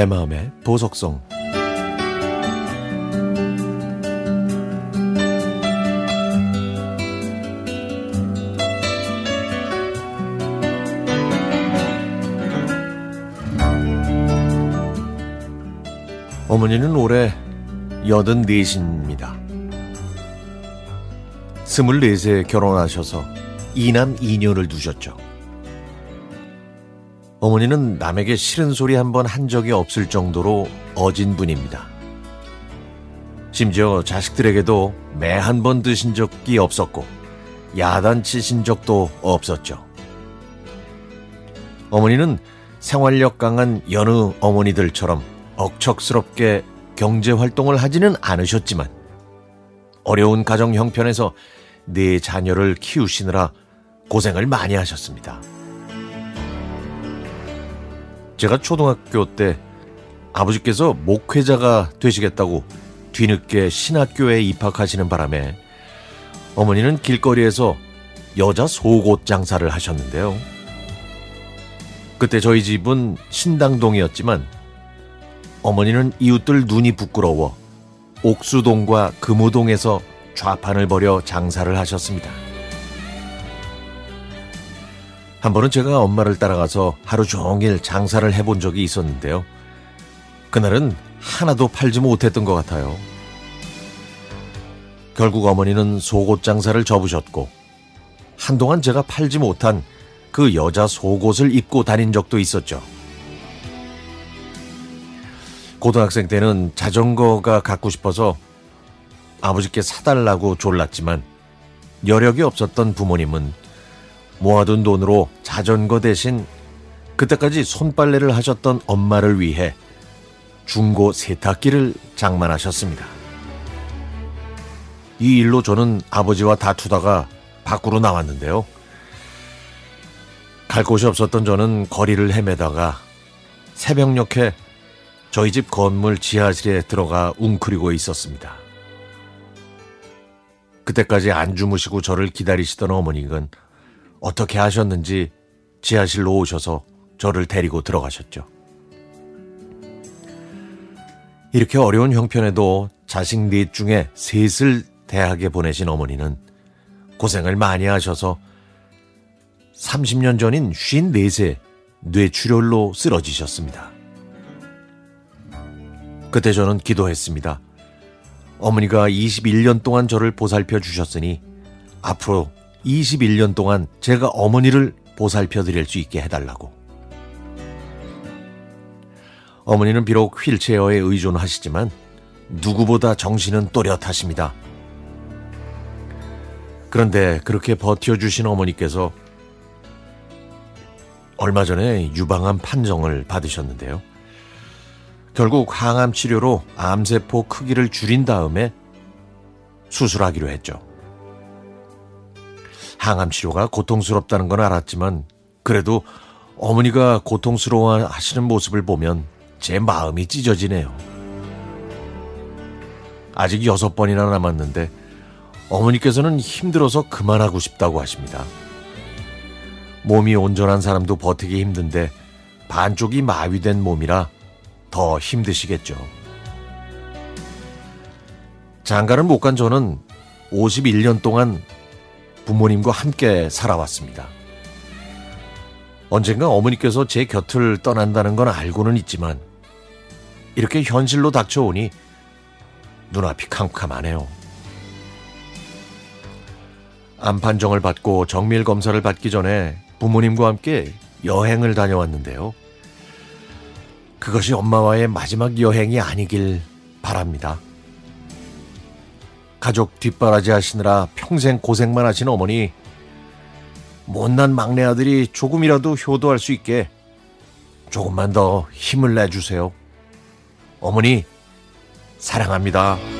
내 마음의 보석성 어머니는 올해 여든 넷입니다. 스물넷에 결혼하셔서 이남 이녀를 두셨죠. 어머니는 남에게 싫은 소리 한 번 한 적이 없을 정도로 어진 분입니다. 심지어 자식들에게도 매 한 번 드신 적이 없었고 야단치신 적도 없었죠. 어머니는 생활력 강한 여느 어머니들처럼 억척스럽게 경제 활동을 하지는 않으셨지만 어려운 가정 형편에서 네 자녀를 키우시느라 고생을 많이 하셨습니다. 제가 초등학교 때 아버지께서 목회자가 되시겠다고 뒤늦게 신학교에 입학하시는 바람에 어머니는 길거리에서 여자 속옷 장사를 하셨는데요. 그때 저희 집은 신당동이었지만 어머니는 이웃들 눈이 부끄러워 옥수동과 금우동에서 좌판을 벌여 장사를 하셨습니다. 한 번은 제가 엄마를 따라가서 하루 종일 장사를 해본 적이 있었는데요. 그날은 하나도 팔지 못했던 것 같아요. 결국 어머니는 속옷 장사를 접으셨고, 한동안 제가 팔지 못한 그 여자 속옷을 입고 다닌 적도 있었죠. 고등학생 때는 자전거가 갖고 싶어서 아버지께 사달라고 졸랐지만 여력이 없었던 부모님은 모아둔 돈으로 자전거 대신 그때까지 손빨래를 하셨던 엄마를 위해 중고 세탁기를 장만하셨습니다. 이 일로 저는 아버지와 다투다가 밖으로 나왔는데요. 갈 곳이 없었던 저는 거리를 헤매다가 새벽녘에 저희 집 건물 지하실에 들어가 웅크리고 있었습니다. 그때까지 안 주무시고 저를 기다리시던 어머니는 어떻게 하셨는지 지하실로 오셔서 저를 데리고 들어가셨죠. 이렇게 어려운 형편에도 자식 넷 중에 셋을 대학에 보내신 어머니는 고생을 많이 하셔서 30년 전인 54세 뇌출혈로 쓰러지셨습니다. 그때 저는 기도했습니다. 어머니가 21년 동안 저를 보살펴 주셨으니 앞으로 21년 동안 제가 어머니를 보살펴 드릴 수 있게 해달라고. 어머니는 비록 휠체어에 의존하시지만 누구보다 정신은 또렷하십니다. 그런데 그렇게 버텨주신 어머니께서 얼마 전에 유방암 판정을 받으셨는데요. 결국 항암 치료로 암세포 크기를 줄인 다음에 수술하기로 했죠. 항암 치료가 고통스럽다는 건 알았지만 그래도 어머니가 고통스러워 하시는 모습을 보면 제 마음이 찢어지네요. 아직 여섯 번이나 남았는데 어머니께서는 힘들어서 그만하고 싶다고 하십니다. 몸이 온전한 사람도 버티기 힘든데 반쪽이 마비된 몸이라 더 힘드시겠죠. 장가를 못 간 저는 51년 동안 부모님과 함께 살아왔습니다. 언젠가 어머니께서 제 곁을 떠난다는 건 알고는 있지만 이렇게 현실로 닥쳐오니 눈앞이 캄캄하네요. 암 판정을 받고 정밀 검사를 받기 전에 부모님과 함께 여행을 다녀왔는데요. 그것이 엄마와의 마지막 여행이 아니길 바랍니다. 가족 뒷바라지 하시느라 평생 고생만 하신 어머니, 못난 막내 아들이 조금이라도 효도할 수 있게 조금만 더 힘을 내주세요. 어머니, 사랑합니다.